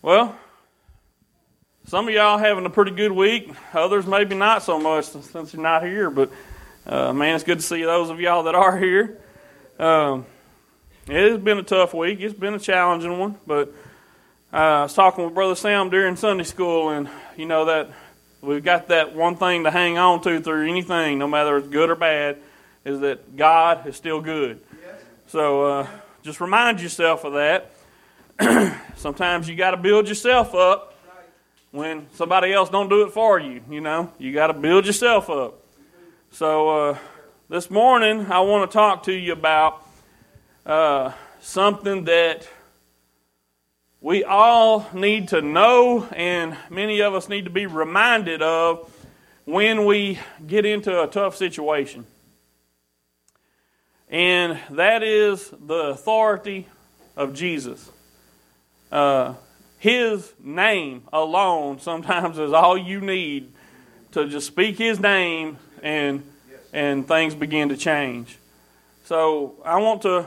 Well, some of y'all having a pretty good week. Others maybe not so much since you're not here. But uh, man, it's good to see those of y'all that are here. Um, it has been a tough week. It's been a challenging one. But uh, I was talking with Brother Sam during Sunday school, and you know that we've got that one thing to hang on to through anything, no matter it's good or bad, is that God is still good. So uh, just remind yourself of that. Sometimes you got to build yourself up when somebody else don't do it for you. You know, you got to build yourself up. So uh, this morning I want to talk to you about uh, something that we all need to know, and many of us need to be reminded of when we get into a tough situation. And that is the authority of Jesus. Uh, his name alone sometimes is all you need to just speak His name and and things begin to change. So I want to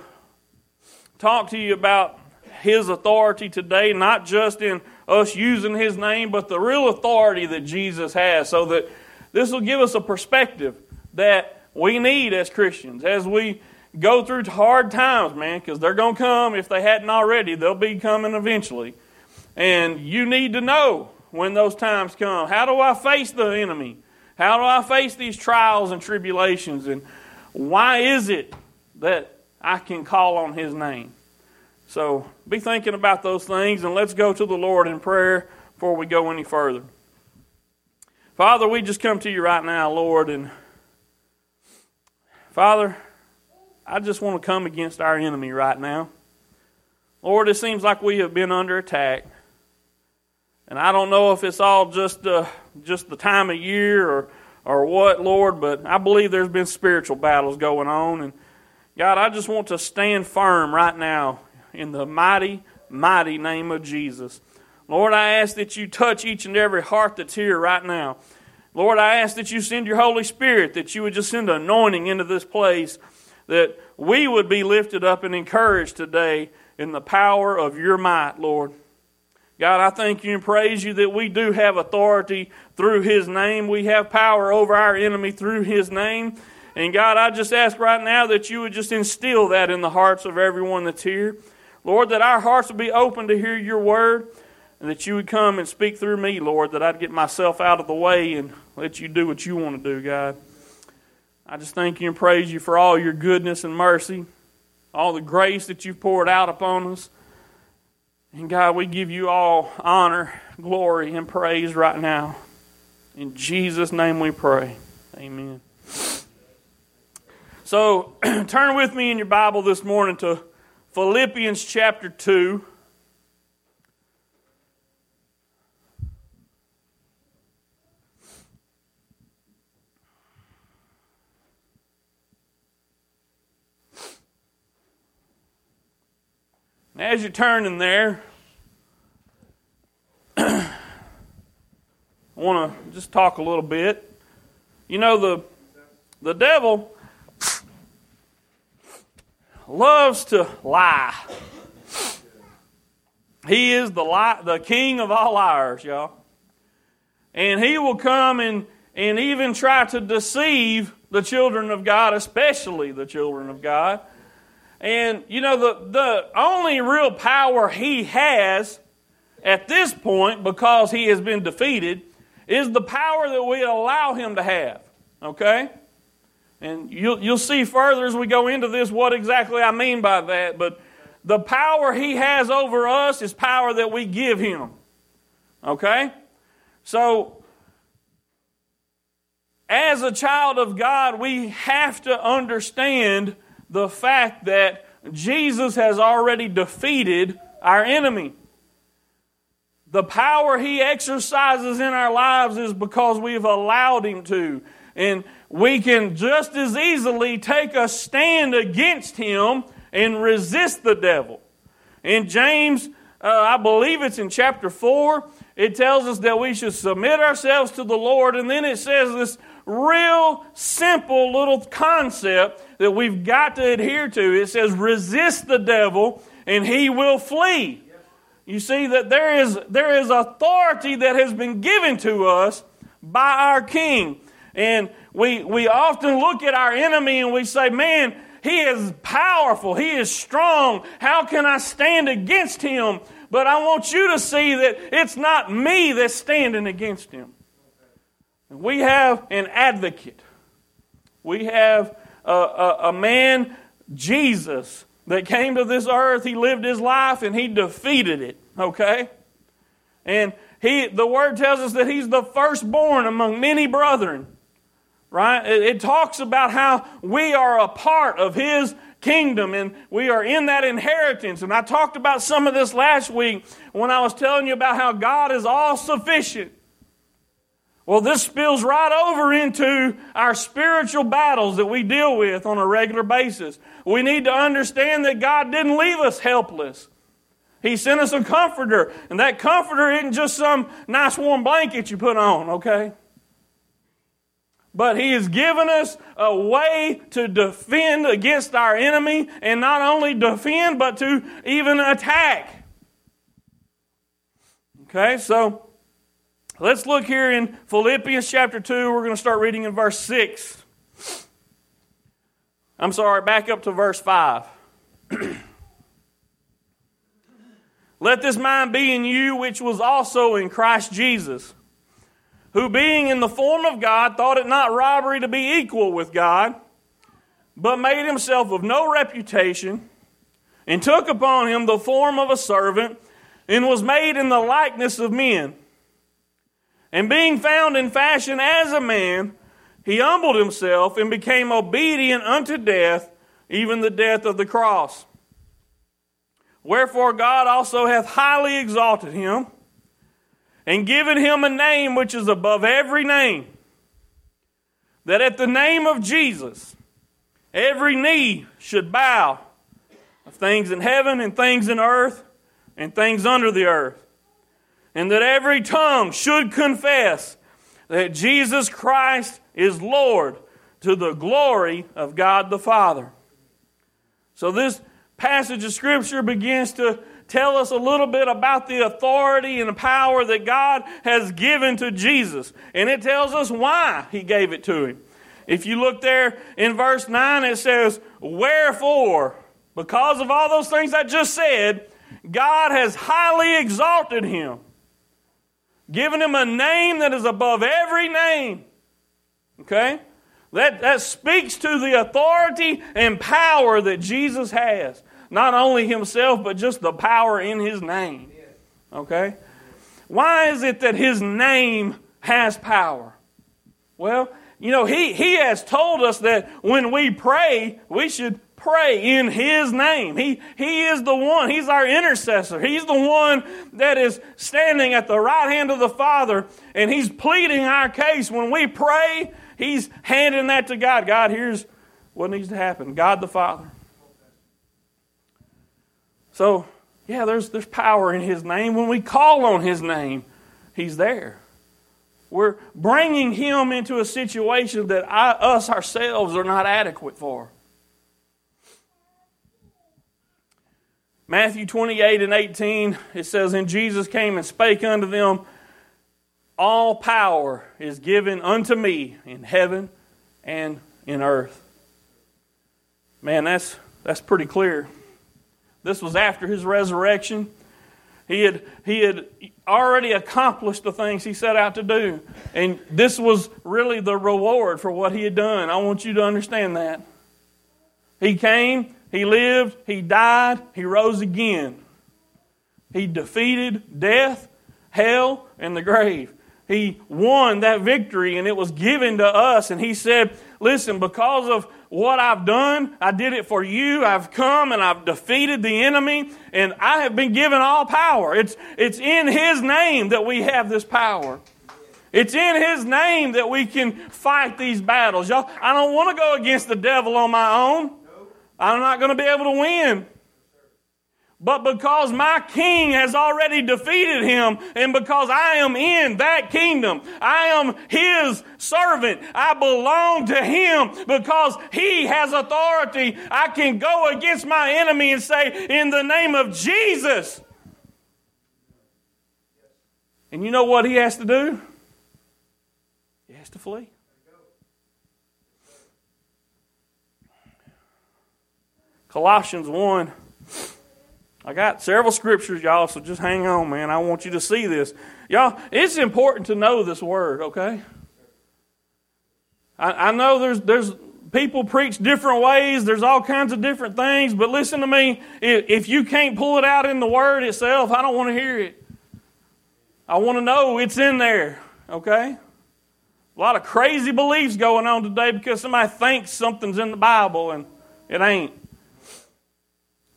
talk to you about His authority today, not just in us using His name, but the real authority that Jesus has, so that this will give us a perspective that we need as Christians as we go through hard times, man, because they're going to come. If they hadn't already, they'll be coming eventually. And you need to know when those times come. How do I face the enemy? How do I face these trials and tribulations? And why is it that I can call on His name? So be thinking about those things and let's go to the Lord in prayer before we go any further. Father, we just come to you right now, Lord, and Father, I just want to come against our enemy right now. Lord, it seems like we have been under attack. And I don't know if it's all just uh, just the time of year or or what, Lord, but I believe there's been spiritual battles going on. And God, I just want to stand firm right now in the mighty, mighty name of Jesus. Lord, I ask that you touch each and every heart that's here right now. Lord, I ask that you send your Holy Spirit, that you would just send anointing into this place, that we would be lifted up and encouraged today in the power of your might, Lord. God, I thank you and praise you that we do have authority through His name. We have power over our enemy through His name. And God, I just ask right now that you would just instill that in the hearts of everyone that's here. Lord, that our hearts would be open to hear your word and that you would come and speak through me, Lord, that I'd get myself out of the way and let you do what you want to do, God. I just thank you and praise you for all your goodness and mercy, all the grace that you've poured out upon us. And God, we give you all honor, glory, and praise right now. In Jesus' name we pray. Amen. So, turn with me in your Bible this morning to Philippians chapter 2. As you're turning there, I want to just talk a little bit. You know, the, the devil loves to lie. He is the, lie, the king of all liars, y'all. And he will come and, and even try to deceive the children of God, especially the children of God. And, you know, the, the only real power he has at this point, because he has been defeated, is the power that we allow him to have. Okay? And you'll, you'll see further as we go into this what exactly I mean by that. But the power he has over us is power that we give him. Okay? So, as a child of God, we have to understand the fact that Jesus has already defeated our enemy. The power he exercises in our lives is because we've allowed him to. And we can just as easily take a stand against him and resist the devil. In James, uh, I believe it's in chapter 4, it tells us that we should submit ourselves to the Lord. And then it says this real simple little concept that we've got to adhere to. It says, resist the devil and he will flee. you see that there is, there is authority that has been given to us by our King. And we, we often look at our enemy and we say, man, he is powerful. He is strong. How can I stand against him? But I want you to see that it's not me that's standing against him. We have an advocate. We have a, a, a man, Jesus, that came to this earth. He lived his life and he defeated it. Okay? And he, the word tells us that he's the firstborn among many brethren. Right? It, it talks about how we are a part of his kingdom and we are in that inheritance. And I talked about some of this last week when I was telling you about how God is all sufficient. Well, this spills right over into our spiritual battles that we deal with on a regular basis. We need to understand that God didn't leave us helpless. He sent us a comforter, and that comforter isn't just some nice warm blanket you put on, okay? But He has given us a way to defend against our enemy, and not only defend, but to even attack. Okay, so let's look here in Philippians chapter 2. We're going to start reading in verse 6. I'm sorry, back up to verse 5. Let this mind be in you, which was also in Christ Jesus who being in the form of God thought it not robbery to be equal with God, but made himself of no reputation, and took upon him the form of a servant, and was made in the likeness of men. And being found in fashion as a man, he humbled himself and became obedient unto death, even the death of the cross. Wherefore God also hath highly exalted him and given him a name which is above every name, that at the name of Jesus every knee should bow of things in heaven and things in earth and things under the earth, and that every tongue should confess that Jesus Christ is Lord to the glory of God the Father. So, this passage of Scripture begins to tell us a little bit about the authority and power that God has given to Jesus. And it tells us why He gave it to Him. If you look there in verse 9, it says, Wherefore, because of all those things I just said, God has highly exalted Him, given Him a name that is above every name. Okay? That, that speaks to the authority and power that Jesus has not only himself, but just the power in his name. Okay? Why is it that his name has power? Well, you know, he, he has told us that when we pray, we should pray in his name. He, he is the one, he's our intercessor. He's the one that is standing at the right hand of the Father, and he's pleading our case. When we pray, he's handing that to God. God, here's what needs to happen. God the Father. So, yeah, there's, there's power in His name. When we call on His name, He's there. We're bringing Him into a situation that I, us ourselves are not adequate for. Matthew 28 and 18, it says, And Jesus came and spake unto them, All power is given unto me in heaven and in earth. Man, that's, that's pretty clear. This was after his resurrection. He had, he had already accomplished the things he set out to do. And this was really the reward for what he had done. I want you to understand that. He came, he lived, he died, he rose again. He defeated death, hell, and the grave. He won that victory and it was given to us. And he said, Listen, because of what I've done. I did it for you. I've come and I've defeated the enemy, and I have been given all power. It's, it's in His name that we have this power. It's in His name that we can fight these battles. Y'all, I don't want to go against the devil on my own. I'm not going to be able to win. But because my king has already defeated him, and because I am in that kingdom, I am his servant. I belong to him because he has authority. I can go against my enemy and say, In the name of Jesus, And you know what he has to do? He has to flee. Colossians 1. I got several scriptures, y'all, so just hang on, man. I want you to see this. Y'all, it's important to know this word, okay? I, I know there's, there's people preach different ways, there's all kinds of different things, but listen to me. If, if you can't pull it out in the word itself, I don't want to hear it. I want to know it's in there, okay? A lot of crazy beliefs going on today because somebody thinks something's in the Bible and it ain't.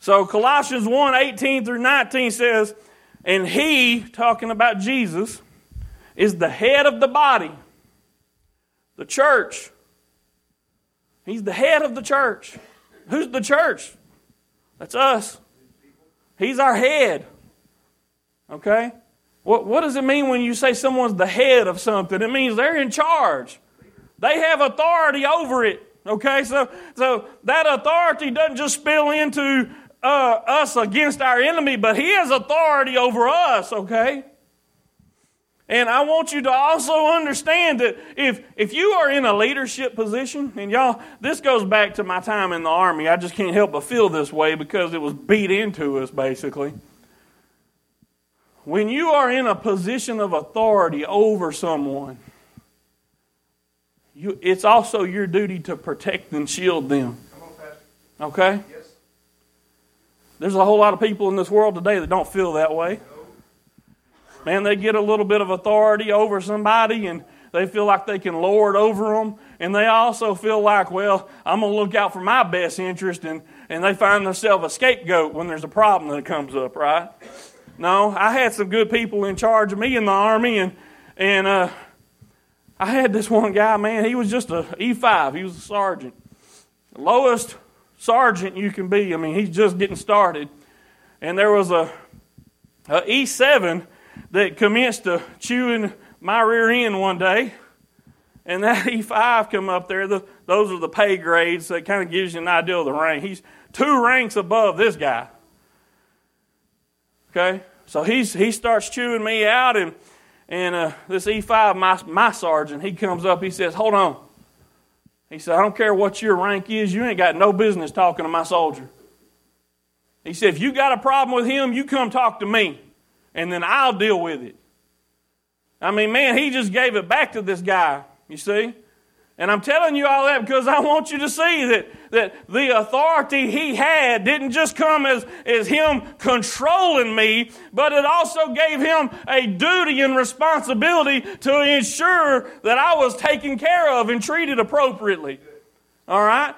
So Colossians 1 18 through 19 says, And he, talking about Jesus, is the head of the body, the church. He's the head of the church. Who's the church? That's us. He's our head. Okay? What, what does it mean when you say someone's the head of something? It means they're in charge. They have authority over it. Okay, so so that authority doesn't just spill into uh, us against our enemy, but He has authority over us, okay? And I want you to also understand that if, if you are in a leadership position, and y'all, this goes back to my time in the Army. I just can't help but feel this way because it was beat into us, basically. When you are in a position of authority over someone, you, it's also your duty to protect and shield them. Okay? There's a whole lot of people in this world today that don't feel that way. Man, they get a little bit of authority over somebody and they feel like they can lord over them. And they also feel like, well, I'm going to look out for my best interest. And, and they find themselves a scapegoat when there's a problem that comes up, right? No, I had some good people in charge of me in the Army. And, and uh, I had this one guy, man, he was just a E5. He was a sergeant. The lowest sergeant you can be. I mean, he's just getting started. And there was a, a E7 that commenced to chewing my rear end one day. And that E5 come up there. The, those are the pay grades. That kind of gives you an idea of the rank. He's two ranks above this guy. Okay? So he's, he starts chewing me out, and, and uh, this E5, my, my sergeant, he comes up. He says, Hold on. He said, I don't care what your rank is, you ain't got no business talking to my soldier. He said, if you got a problem with him, you come talk to me, and then I'll deal with it. I mean, man, he just gave it back to this guy, you see? And I'm telling you all that because I want you to see that, that the authority he had didn't just come as, as him controlling me, but it also gave him a duty and responsibility to ensure that I was taken care of and treated appropriately. All right?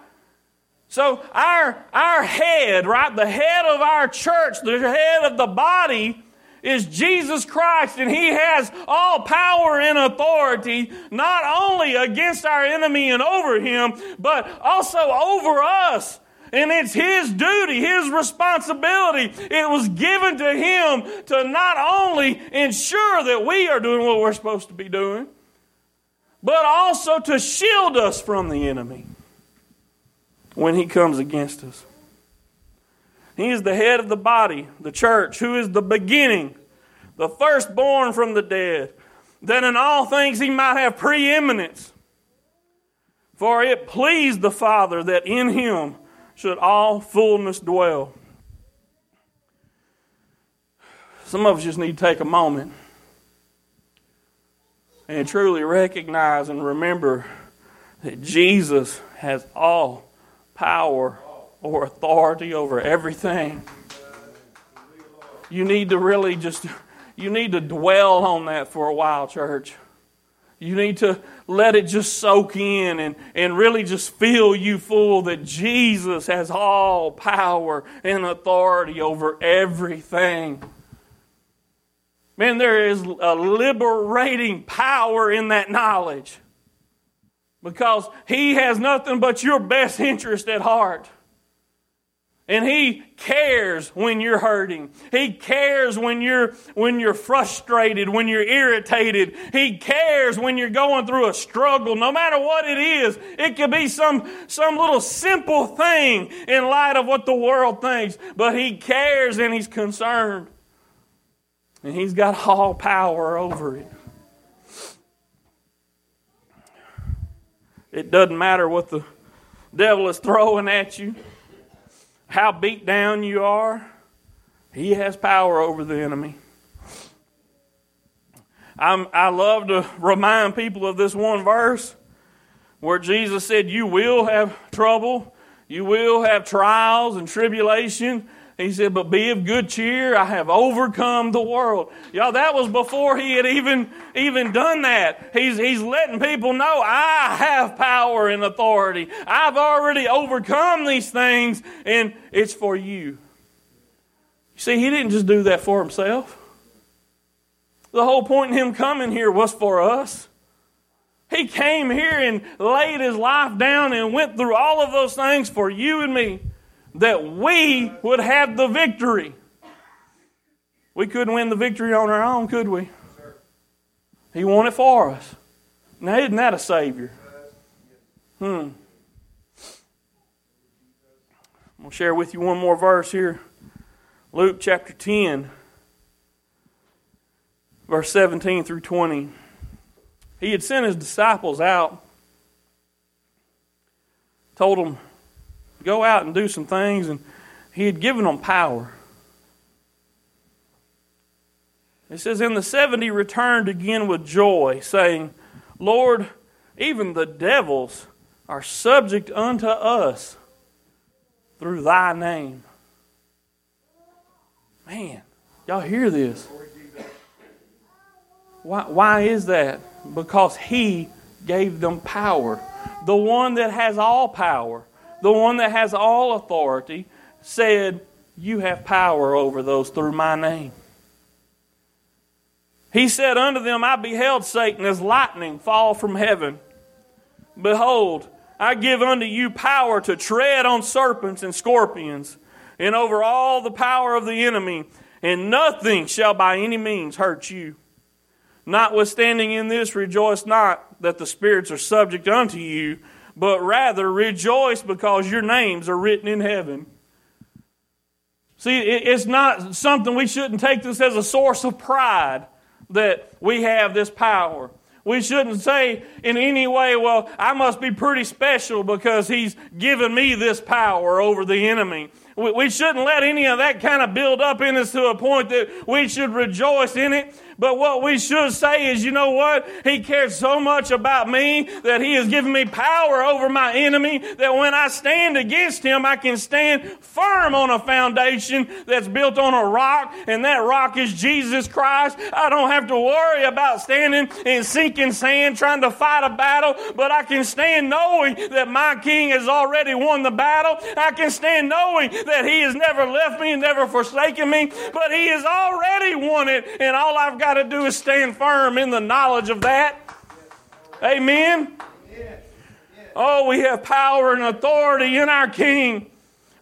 So our, our head, right, the head of our church, the head of the body, is Jesus Christ, and He has all power and authority, not only against our enemy and over him, but also over us. And it's His duty, His responsibility. It was given to Him to not only ensure that we are doing what we're supposed to be doing, but also to shield us from the enemy when He comes against us. He is the head of the body, the church, who is the beginning, the firstborn from the dead, that in all things he might have preeminence. For it pleased the Father that in him should all fullness dwell. Some of us just need to take a moment and truly recognize and remember that Jesus has all power or authority over everything. You need to really just you need to dwell on that for a while, church. You need to let it just soak in and, and really just feel you full that Jesus has all power and authority over everything. Man, there is a liberating power in that knowledge because He has nothing but your best interest at heart. And he cares when you're hurting. He cares when you're when you're frustrated, when you're irritated. He cares when you're going through a struggle, no matter what it is. It could be some some little simple thing in light of what the world thinks, but he cares and he's concerned. And He's got all power over it. It doesn't matter what the devil is throwing at you, how beat down you are, he has power over the enemy. I'm, I love to remind people of this one verse where Jesus said, You will have trouble, you will have trials and tribulation, he said, But be of good cheer. I have overcome the world. Y'all, that was before he had even, even done that. He's, he's letting people know I have power and authority. I've already overcome these things, and it's for you. You see, he didn't just do that for himself. The whole point in him coming here was for us. He came here and laid his life down and went through all of those things for you and me that we would have the victory. We couldn't win the victory on our own, could we? He won it for us. Now, isn't that a Savior? Hmm. I'm going to share with you one more verse here. Luke chapter 10, verse 17 through 20. He had sent his disciples out, told them, go out and do some things, and he had given them power. It says, And the seventy returned again with joy, saying, Lord, even the devils are subject unto us through thy name. Man, y'all hear this? Why, why is that? Because he gave them power. The one that has all power the one that has all authority, said, You have power over those through my name. He said unto them, I beheld Satan as lightning fall from heaven. Behold, I give unto you power to tread on serpents and scorpions, and over all the power of the enemy, and nothing shall by any means hurt you. Notwithstanding in this, rejoice not that the spirits are subject unto you but rather rejoice because your names are written in heaven. See, it's not something we shouldn't take this as a source of pride that we have this power. We shouldn't say in any way, well, I must be pretty special because he's given me this power over the enemy. We shouldn't let any of that kind of build up in us to a point that we should rejoice in it but what we should say is, you know what? He cares so much about me that He has given me power over my enemy that when I stand against him, I can stand firm on a foundation that's built on a rock, and that rock is Jesus Christ. I don't have to worry about standing in sinking sand trying to fight a battle, but I can stand knowing that my King has already won the battle. I can stand knowing that He has never left me and never forsaken me, but He has already won it, and all I've got got to do is stand firm in the knowledge of that. Amen. Oh, we have power and authority in our King.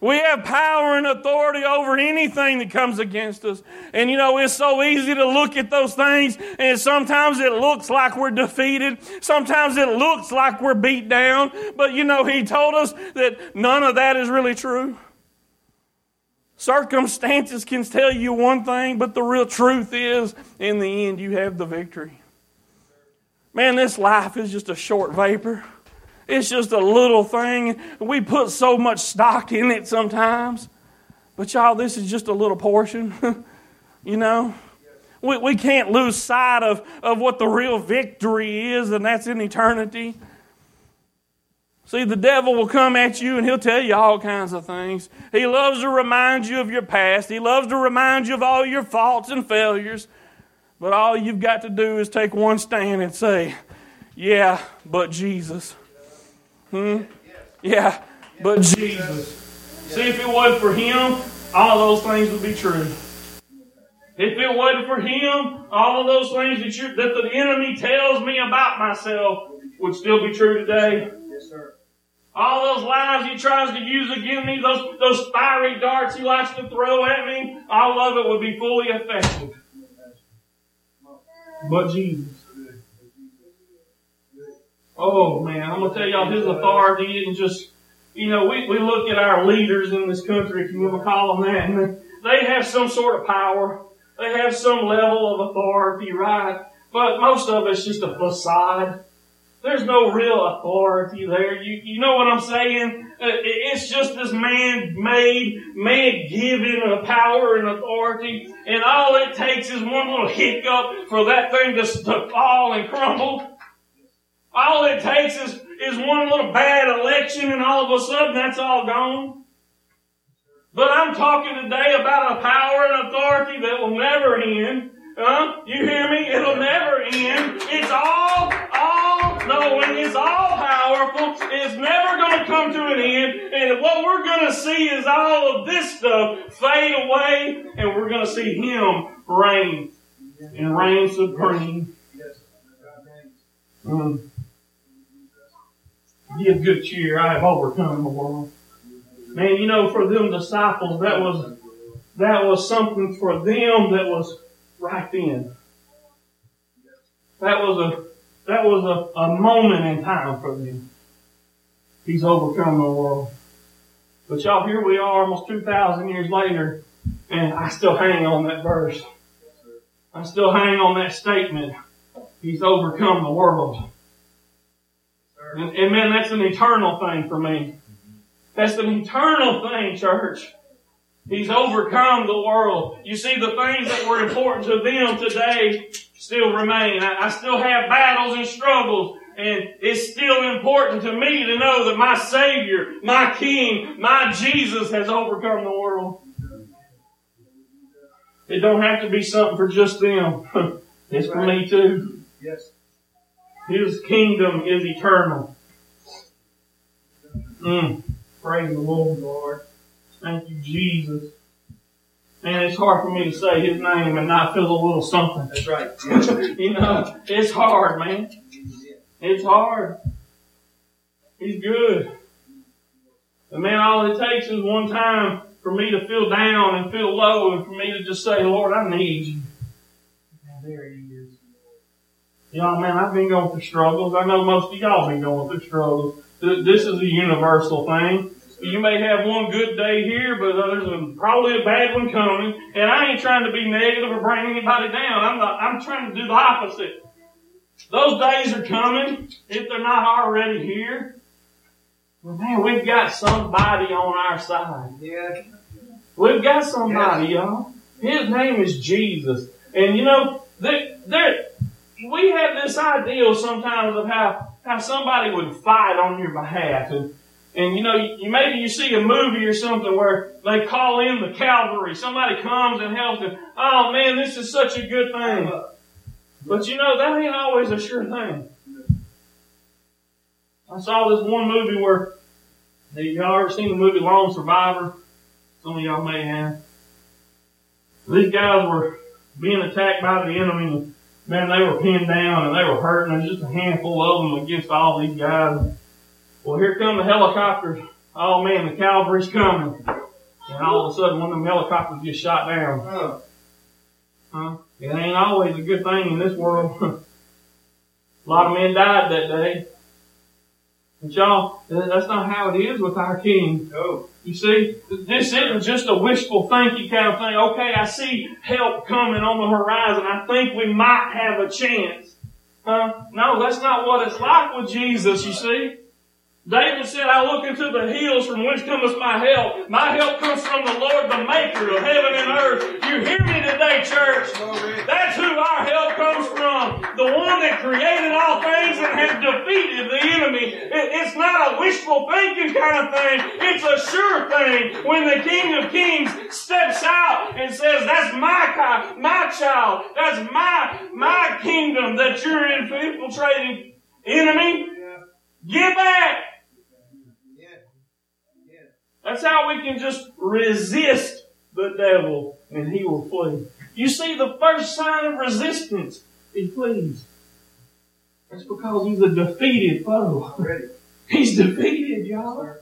We have power and authority over anything that comes against us. And you know, it's so easy to look at those things, and sometimes it looks like we're defeated. Sometimes it looks like we're beat down. But you know, He told us that none of that is really true. Circumstances can tell you one thing, but the real truth is, in the end, you have the victory. Man, this life is just a short vapor. It's just a little thing. We put so much stock in it sometimes. But, y'all, this is just a little portion. you know? We, we can't lose sight of, of what the real victory is, and that's in eternity. See, the devil will come at you and he'll tell you all kinds of things. He loves to remind you of your past, he loves to remind you of all your faults and failures. But all you've got to do is take one stand and say, Yeah, but Jesus. Hmm? Yeah, but Jesus. See, if it wasn't for him, all those things would be true. If it wasn't for him, all of those things that, that the enemy tells me about myself would still be true today. Yes, sir. All those lies he tries to use against me, those, those fiery darts he likes to throw at me, all of it would be fully effective. But Jesus. Oh man, I'm gonna tell y'all his authority isn't just you know, we, we look at our leaders in this country, if you want to call them that, and they have some sort of power. they have some level of authority, right? But most of it's just a facade. There's no real authority there. You, you know what I'm saying? Uh, it's just this man-made, man-given power and authority. And all it takes is one little hiccup for that thing to, to fall and crumble. All it takes is, is one little bad election and all of a sudden that's all gone. But I'm talking today about a power and authority that will never end. Huh? You hear me? It'll never end. It's all, all knowing. It's all powerful. It's never going to come to an end. And what we're going to see is all of this stuff fade away, and we're going to see Him reign and reign supreme. Mm. Give good cheer. I have overcome the world. Man, you know, for them disciples, that was that was something for them that was right then. That was a that was a, a moment in time for them. He's overcome the world. But y'all, here we are almost 2,000 years later, and I still hang on that verse. I still hang on that statement. He's overcome the world. And, and man, that's an eternal thing for me. That's an eternal thing, church. He's overcome the world. You see, the things that were important to them today still remain. I, I, still have battles and struggles, and it's still important to me to know that my Savior, my King, my Jesus has overcome the world. It don't have to be something for just them. it's for me too. Yes. His kingdom is eternal. Mm. Praise the Lord, Lord. Thank you, Jesus. Man, it's hard for me to say his name and not feel a little something. That's right. you know, it's hard, man. It's hard. He's good. But man, all it takes is one time for me to feel down and feel low and for me to just say, Lord, I need you. And there he is. Y'all, man, I've been going through struggles. I know most of y'all been going through struggles. This is a universal thing. You may have one good day here, but there's a, probably a bad one coming. And I ain't trying to be negative or bring anybody down. I'm not, I'm trying to do the opposite. Those days are coming, if they're not already here. Well, man, we've got somebody on our side. Yeah. We've got somebody, y'all. His name is Jesus. And you know, there, there, we have this ideal sometimes of how how somebody would fight on your behalf. And, and you know, you, maybe you see a movie or something where they call in the cavalry. Somebody comes and helps them. Oh man, this is such a good thing. But you know, that ain't always a sure thing. I saw this one movie where, y'all ever seen the movie Lone Survivor? Some of y'all may have. These guys were being attacked by the enemy man, they were pinned down and they were hurting. There's just a handful of them against all these guys. Well, here come the helicopters. Oh man, the cavalry's coming. And all of a sudden, one of them helicopters gets shot down. Huh? It ain't always a good thing in this world. a lot of men died that day. But y'all, that's not how it is with our King. Oh. You see, this isn't just a wishful thinking kind of thing. Okay, I see help coming on the horizon. I think we might have a chance. Uh, no, that's not what it's like with Jesus, you see. David said, I look into the hills from whence cometh my help. My help comes from the Lord, the maker of heaven and earth. You hear me today, church? That's who our help comes from. The one that created all things and has defeated the enemy. It's not a wishful thinking kind of thing. It's a sure thing. When the King of Kings steps out and says, that's my, my child. That's my, my kingdom that you're infiltrating. Enemy, get back. That's how we can just resist the devil and he will flee. You see, the first sign of resistance, he flees. That's because he's a defeated foe. Already. He's defeated, y'all.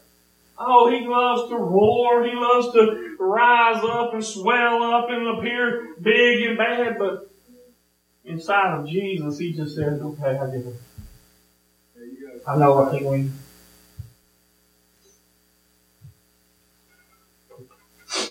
Oh, he loves to roar. He loves to rise up and swell up and appear big and bad, but inside of Jesus, he just says, okay, I get it. I know I win.